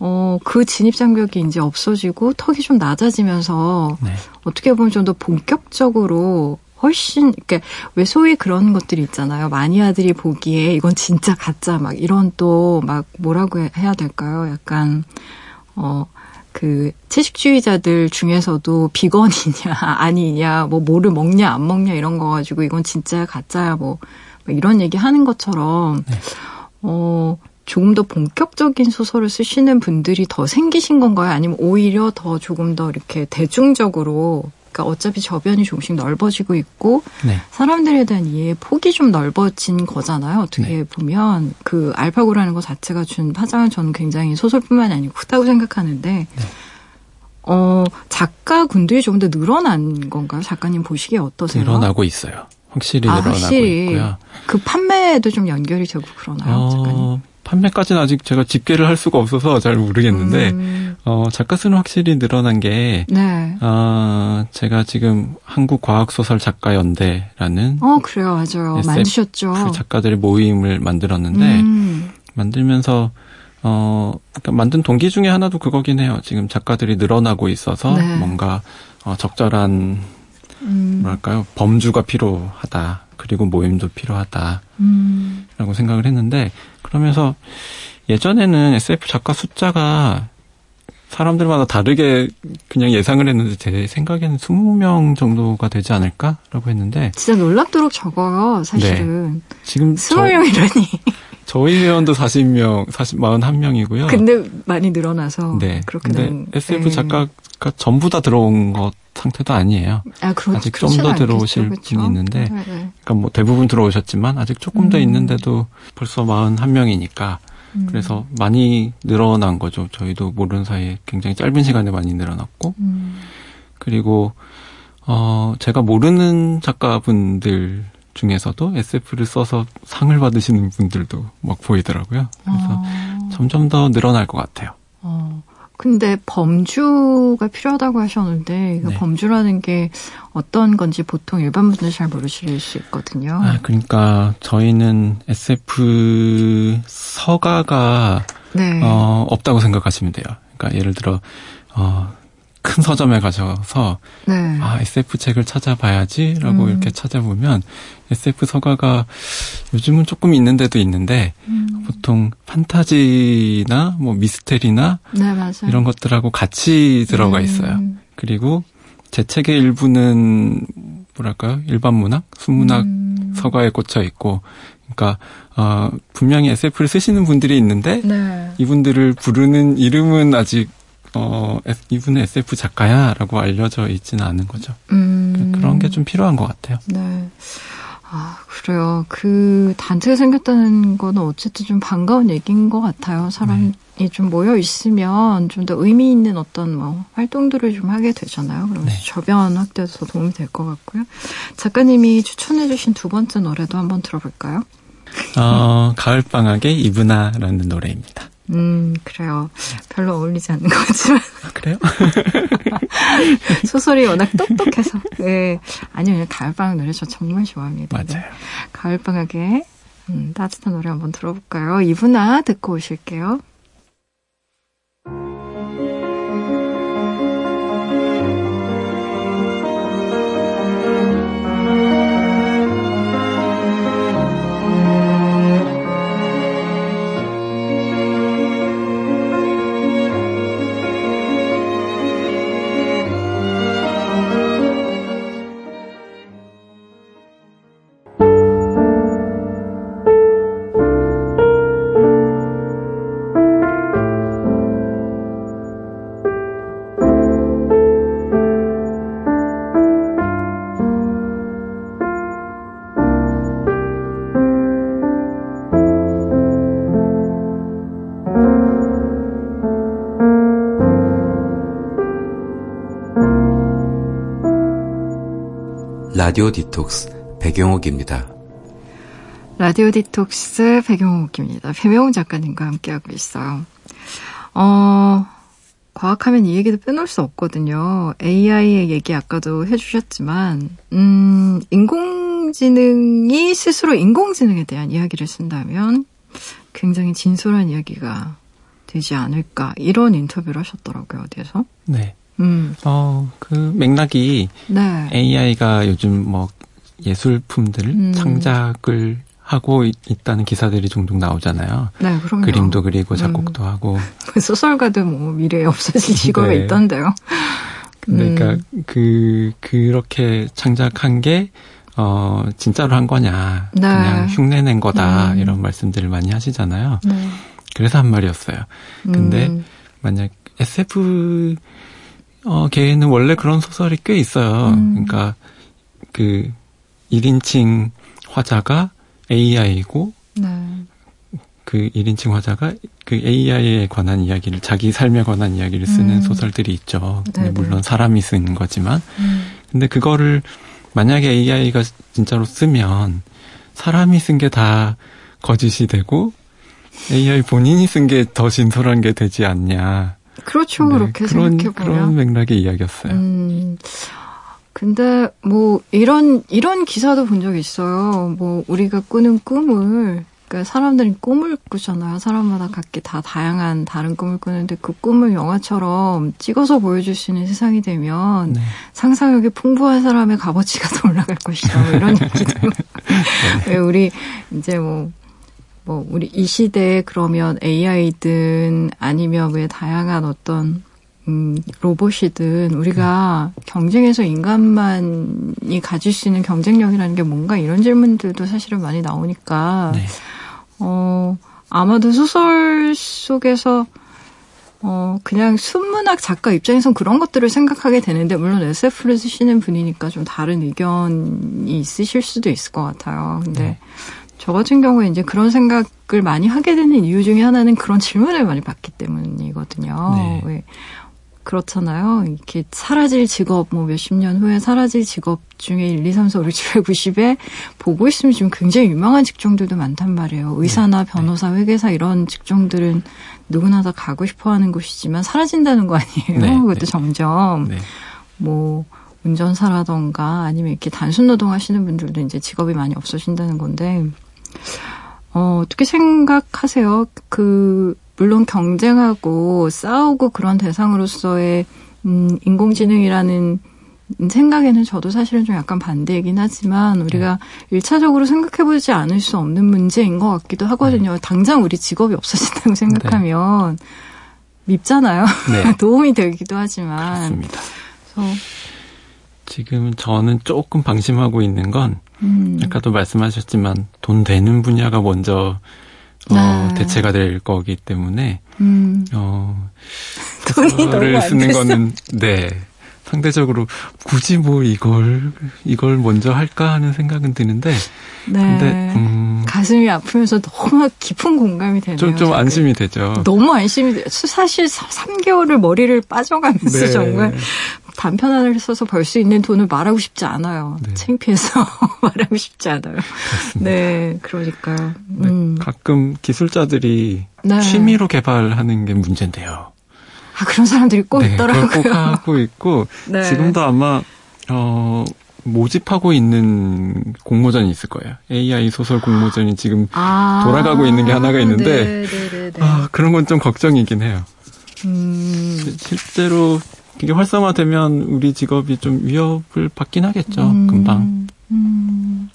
어, 그 진입 장벽이 이제 없어지고 턱이 좀 낮아지면서 네. 어떻게 보면 좀 더 본격적으로 훨씬 이렇게 왜 소위 그런 것들이 있잖아요. 마니아들이 보기에 이건 진짜 가짜 막 이런 또 막 뭐라고 해야 될까요? 약간 어. 그 채식주의자들 중에서도 비건이냐 아니냐 뭐 뭐를 먹냐 안 먹냐 이런 거 가지고 이건 진짜야 가짜야 뭐, 뭐 이런 얘기 하는 것처럼 네. 어 조금 더 본격적인 소설을 쓰시는 분들이 더 생기신 건가요? 아니면 오히려 더 조금 더 이렇게 대중적으로 그러니까 어차피 저변이 조금씩 넓어지고 있고 네. 사람들에 대한 이해의 폭이 좀 넓어진 거잖아요. 어떻게 네. 보면 그 알파고라는 것 자체가 준 파장은 저는 굉장히 소설뿐만이 아니고 크다고 생각하는데 네. 어 작가 군들이 조금 더 늘어난 건가요? 작가님 보시기에 어떠세요? 늘어나고 있어요. 확실히 아, 늘어나고 확실히 있고요. 그 판매도 좀 연결이 되고 그러나요, 어, 작가님? 판매까지는 아직 제가 집계를 할 수가 없어서 잘 모르겠는데 음. 어, 작가 수는 확실히 늘어난 게 네. 어, 제가 지금 한국 과학 소설 작가 연대라는 어 그래요 맞아요 만드셨죠 작가들의 모임을 만들었는데 음. 만들면서 어 그러니까 만든 동기 중에 하나도 그거긴 해요 지금 작가들이 늘어나고 있어서 네. 뭔가 어, 적절한 음. 뭐랄까요 범주가 필요하다 그리고 모임도 필요하다라고 음. 생각을 했는데 그러면서 예전에는 SF 작가 숫자가 사람들마다 다르게 그냥 예상을 했는데 제 생각에는 20명 정도가 되지 않을까라고 했는데 진짜 놀랍도록 적어요 사실은 네. 지금 20명이라니 저희 회원도 40명, 40, 41명이고요. 근데 많이 늘어나서 네. 그렇게 난, SF 네. 작가가 전부 다 들어온 것 상태도 아니에요. 아, 그렇, 아직 좀 더 들어오실 그렇죠? 분이 있는데, 네, 네. 그러니까 뭐 대부분 들어오셨지만 아직 조금 음. 더 있는데도 벌써 41명이니까 음. 그래서 많이 늘어난 거죠. 저희도 모르는 사이에 굉장히 짧은 시간에 많이 늘어났고, 음. 그리고 어 제가 모르는 작가분들 중에서도 SF를 써서 상을 받으시는 분들도 막 보이더라고요. 그래서 어. 점점 더 늘어날 것 같아요. 어. 근데 범주가 필요하다고 하셨는데 그 네. 범주라는 게 어떤 건지 보통 일반 분들 잘 모르실 수 있거든요. 아, 그러니까 저희는 SF 서가가 네. 어, 없다고 생각하시면 돼요. 그러니까 예를 들어 어, 큰 서점에 가셔서 네. 아 SF 책을 찾아봐야지라고 음. 이렇게 찾아보면 SF 서가가 요즘은 조금 있는 데도 있는데 음. 보통 판타지나 뭐 미스테리나 네, 이런 것들하고 같이 들어가 음. 있어요. 그리고 제 책의 일부는 뭐랄까요 일반 문학, 순문학 음. 서가에 꽂혀 있고 그러니까 어, 분명히 SF를 쓰시는 분들이 있는데 네. 이분들을 부르는 이름은 아직 어, 이분은 SF 작가야라고 알려져 있지는 않은 거죠. 음. 그런 게 좀 필요한 것 같아요. 네. 아, 그래요. 그 단체가 생겼다는 거는 어쨌든 좀 반가운 얘기인 것 같아요. 사람이 네. 좀 모여 있으면 좀 더 의미 있는 어떤 뭐 활동들을 좀 하게 되잖아요. 그러면 네. 저변 확대에서 도움이 될 것 같고요. 작가님이 추천해주신 두 번째 노래도 한번 들어볼까요? 어, 가을방학의 이브나라는 노래입니다. 음, 그래요. 별로 어울리지 않는 것 같지만. 아, 그래요? 소설이 워낙 똑똑해서. 네. 아니요, 가을방학 노래 저 정말 좋아합니다. 맞아요. 네. 가을방학에 음, 따뜻한 노래 한번 들어볼까요? 이분아 듣고 오실게요. 라디오 디톡스 배경옥입니다. 라디오 디톡스 배경옥입니다. 배명훈 작가님과 함께하고 있어요. 어, 과학하면 이 얘기도 빼놓을 수 없거든요. AI의 얘기 아까도 해주셨지만, 음, 인공지능이 스스로 인공지능에 대한 이야기를 쓴다면 굉장히 진솔한 이야기가 되지 않을까. 이런 인터뷰를 하셨더라고요, 어디에서. 네. 음. 어, 그 맥락이 네. AI가 요즘 뭐 예술품들 음. 창작을 하고 있, 다는 기사들이 종종 나오잖아요. 네, 그럼요. 그림도 그리고 작곡도 음. 하고. 그 소설가도 뭐 미래에 없어질 직업이 네. 있던데요. 그러니까 음. 그 그렇게 창작한 게 어, 진짜로 한 거냐. 네. 그냥 흉내 낸 거다. 음. 이런 말씀들을 많이 하시잖아요. 네. 그래서 한 말이었어요. 근데 음. 만약 SF 어, 걔는 원래 그런 소설이 꽤 있어요. 음. 그러니까 그 1인칭 화자가 AI고 네. 그 1인칭 화자가 그 AI에 관한 이야기를 자기 삶에 관한 이야기를 쓰는 음. 소설들이 있죠. 근데 물론 사람이 쓰는 거지만 음. 근데 그거를 만약에 AI가 진짜로 쓰면 사람이 쓴 게 다 거짓이 되고 AI 본인이 쓴 게 더 진솔한 게 되지 않냐. 그렇죠. 네, 그렇게 그런, 생각해보면. 그런 맥락의 이야기였어요. 음, 근데 뭐 이런 이런 기사도 본 적이 있어요. 뭐 우리가 꾸는 꿈을 그러니까 사람들이 꿈을 꾸잖아요. 사람마다 각기 다 다양한 다른 꿈을 꾸는데 그 꿈을 영화처럼 찍어서 보여줄 수 있는 세상이 되면 네. 상상력이 풍부한 사람의 값어치가 더 올라갈 것이다. 뭐 이런 얘기도. 네. 우리 이제 뭐 뭐 우리 이 시대에 그러면 AI든 아니면 왜 다양한 어떤 음, 로봇이든 우리가 네. 경쟁에서 인간만이 가질 수 있는 경쟁력이라는 게 뭔가 이런 질문들도 사실은 많이 나오니까 네. 어 아마도 소설 속에서 어, 그냥 순문학 작가 입장에선 그런 것들을 생각하게 되는데, 물론 SF를 쓰시는 분이니까 좀 다른 의견이 있으실 수도 있을 것 같아요. 근데, 네. 저 같은 경우에 이제 그런 생각을 많이 하게 되는 이유 중에 하나는 그런 질문을 많이 받기 때문이거든요. 네. 왜 그렇잖아요. 이렇게 사라질 직업, 뭐 몇십 년 후에 사라질 직업 중에 1, 2, 3, 4, 5, 6, 7, 8, 90에 보고 있으면 지금 굉장히 유명한 직종들도 많단 말이에요. 의사나 네. 변호사, 회계사 이런 직종들은 누구나 다 가고 싶어 하는 곳이지만 사라진다는 거 아니에요. 네. 그것도 네. 점점. 네. 뭐, 운전사라던가 아니면 이렇게 단순 노동 하시는 분들도 이제 직업이 많이 없어진다는 건데, 어, 어떻게 생각하세요? 그, 물론 경쟁하고 싸우고 그런 대상으로서의, 음, 인공지능이라는 생각에는 저도 사실은 좀 약간 반대이긴 하지만 우리가 네. 1차적으로 생각해보지 않을 수 없는 문제인 것 같기도 하거든요. 네. 당장 우리 직업이 없어진다고 생각하면 네. 밉잖아요. 네. 도움이 되기도 하지만. 그렇습니다. 지금 저는 조금 방심하고 있는 건 음. 아까도 말씀하셨지만 돈 되는 분야가 먼저 어, 아. 대체가 될 거기 때문에 음. 어, 돈을 쓰는 거는 네 상대적으로 굳이 뭐 이걸 이걸 먼저 할까 하는 생각은 드는데 네. 근데 음, 가슴이 아프면서 너무 깊은 공감이 되네요. 좀, 좀 안심이 되죠. 너무 안심이 돼요. 사실 3개월을 머리를 빠져가면서 네. 정말 단편화를 써서 벌 수 있는 돈을 말하고 싶지 않아요. 네. 창피해서 말하고 싶지 않아요. 그렇습니다. 네, 그러니까요. 네, 음. 가끔 기술자들이 네. 취미로 개발하는 게 문제인데요. 아, 그런 사람들이 꼭 네, 있더라고요. 꼭 하고 있고, 네. 지금도 아마, 어, 모집하고 있는 공모전이 있을 거예요. AI 소설 공모전이 지금 아~ 돌아가고 있는 게 하나가 있는데, 네, 네, 네, 아, 그런 건 좀 걱정이긴 해요. 음... 실제로 이게 활성화되면 우리 직업이 좀 위협을 받긴 하겠죠, 음... 금방. 음...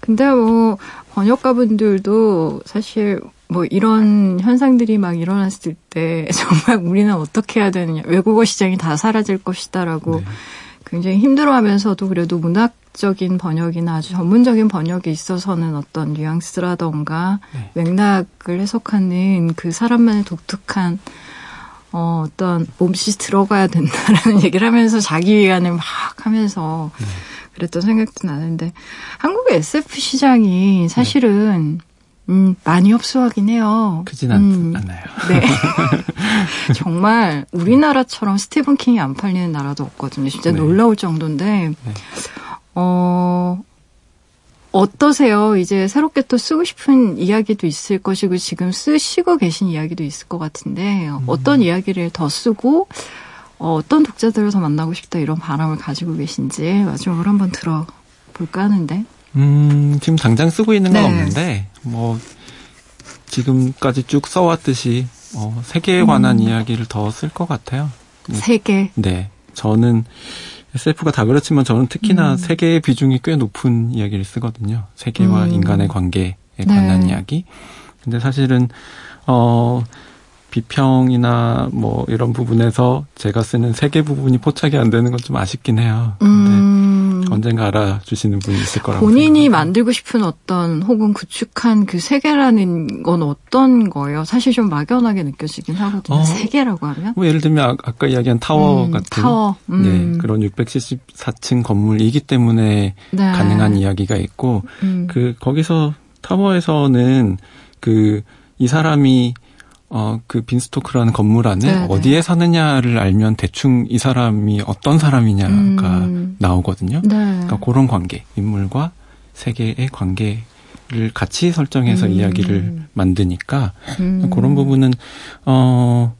근데 뭐, 번역가분들도 사실 뭐 이런 현상들이 막 일어났을 때 정말 우리는 어떻게 해야 되느냐 외국어 시장이 다 사라질 것이다라고 네. 굉장히 힘들어하면서도 그래도 문학적인 번역이나 아주 전문적인 번역에 있어서는 어떤 뉘앙스라던가 네. 맥락을 해석하는 그 사람만의 독특한 어, 어떤 몸짓이 들어가야 된다라는 얘기를 하면서 자기 위안을 막 하면서 네. 그랬던 생각도 나는데 한국의 SF 시장이 사실은 네. 음, 많이 협소하긴 해요. 크진 음, 않아요. 네. 정말 우리나라처럼 스티븐 킹이 안 팔리는 나라도 없거든요. 진짜 네. 놀라울 정도인데, 네. 어, 어떠세요? 이제 새롭게 또 쓰고 싶은 이야기도 있을 것이고, 지금 쓰시고 계신 이야기도 있을 것 같은데, 음. 어떤 이야기를 더 쓰고, 어, 어떤 독자들을 더 만나고 싶다 이런 바람을 가지고 계신지 마지막으로 한번 들어볼까 하는데. 음, 지금 당장 쓰고 있는 건 네. 없는데, 뭐, 지금까지 쭉 써왔듯이, 어, 세계에 관한 음. 이야기를 더 쓸 것 같아요. 세계? 네. 저는, SF가 다 그렇지만 저는 특히나 음. 세계의 비중이 꽤 높은 이야기를 쓰거든요. 세계와 음. 인간의 관계에 관한 네. 이야기. 근데 사실은, 어, 비평이나 뭐 이런 부분에서 제가 쓰는 세계 부분이 포착이 안 되는 건 좀 아쉽긴 해요. 근데 음. 언젠가 알아주시는 분이 있을 거라고. 본인이 생각합니다. 만들고 싶은 어떤 혹은 구축한 그 세계라는 건 어떤 거예요? 사실 좀 막연하게 느껴지긴 하거든요. 어, 세계라고 하면. 뭐 예를 들면 아까 이야기한 타워 음, 같은 타워. 음. 네, 그런 674층 건물이기 때문에 네. 가능한 이야기가 있고 음. 그 거기서 타워에서는 그 이 사람이 어, 그 빈스토크라는 건물 안에 네네. 어디에 사느냐를 알면 대충 이 사람이 어떤 사람이냐가 음. 나오거든요. 네. 그러니까 그런 관계, 인물과 세계의 관계를 같이 설정해서 음. 이야기를 만드니까 음. 그런 부분은 어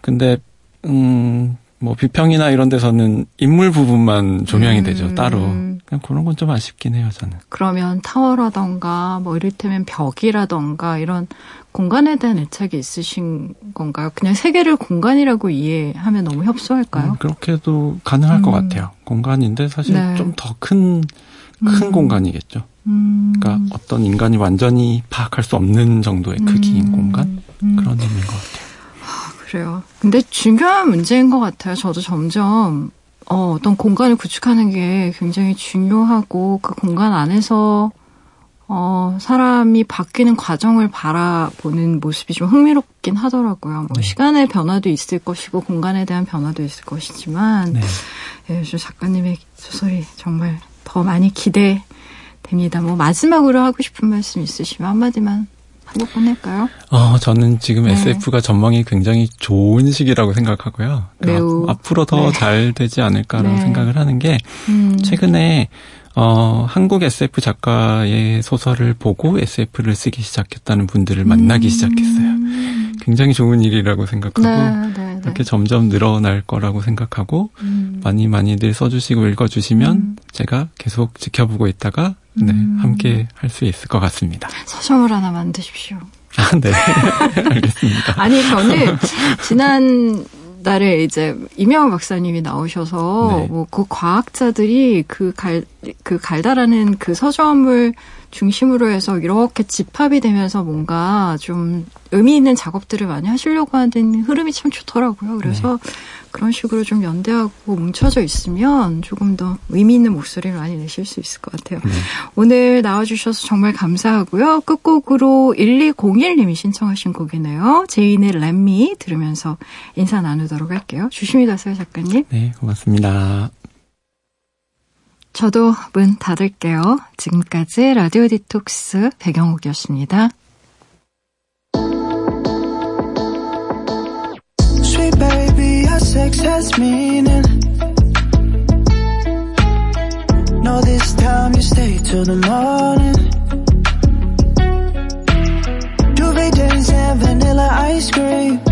근데 음. 뭐 비평이나 이런 데서는 인물 부분만 조명이 음. 되죠 따로 그냥 그런 건 좀 아쉽긴 해요 저는. 그러면 타워라던가 뭐 이를테면 벽이라던가 이런 공간에 대한 애착이 있으신 건가요? 그냥 세계를 공간이라고 이해하면 너무 협소할까요? 음, 그렇게도 가능할 음. 것 같아요. 공간인데 사실 네. 좀더 큰, 큰 음. 공간이겠죠. 음. 그러니까 어떤 인간이 완전히 파악할 수 없는 정도의 크기인 음. 공간? 음. 그런 의미인 것 같아요. 아, 그래요. 근데 중요한 문제인 것 같아요. 저도 점점 어, 어떤 공간을 구축하는 게 굉장히 중요하고 그 공간 안에서 어, 사람이 바뀌는 과정을 바라보는 모습이 좀 흥미롭긴 하더라고요. 뭐 네. 시간의 변화도 있을 것이고 공간에 대한 변화도 있을 것이지만 네. 예, 작가님의 소설이 정말 더 많이 기대됩니다. 뭐 마지막으로 하고 싶은 말씀 있으시면 한마디만 하고 보낼까요? 어, 저는 지금 네. SF가 전망이 굉장히 좋은 시기라고 생각하고요. 그러니까 매우 앞으로 더잘 네. 되지 않을까라는 네. 생각을 하는 게 음. 최근에 어, 한국 SF 작가의 소설을 보고 SF를 쓰기 시작했다는 분들을 만나기 음. 시작했어요. 굉장히 좋은 일이라고 생각하고 네, 네, 네. 이렇게 점점 늘어날 거라고 생각하고 음. 많이 많이들 써주시고 읽어주시면 음. 제가 계속 지켜보고 있다가 네, 음. 함께 할 수 있을 것 같습니다. 서점을 하나 만드십시오. 아, 네. 알겠습니다. 아니, 저는 지난 날에 이제 이명호 박사님이 나오셔서 네. 뭐그 과학자들이 그 갈 그 갈다라는 그 서점을 중심으로 해서 이렇게 집합이 되면서 뭔가 좀 의미 있는 작업들을 많이 하시려고 하는 흐름이 참 좋더라고요. 그래서 네. 그런 식으로 좀 연대하고 뭉쳐져 있으면 조금 더 의미 있는 목소리를 많이 내실 수 있을 것 같아요. 네. 오늘 나와주셔서 정말 감사하고요. 끝곡으로 1201님이 신청하신 곡이네요. 제인의 렛미 들으면서 인사 나누도록 할게요. 조심히 가세요, 작가님. 네, 고맙습니다. 저도 문 닫을게요. 지금까지 라디오 디톡스 배경옥이었습니다. Sex has meaning. No, this time you stay till the morning. Duvet days and vanilla ice cream.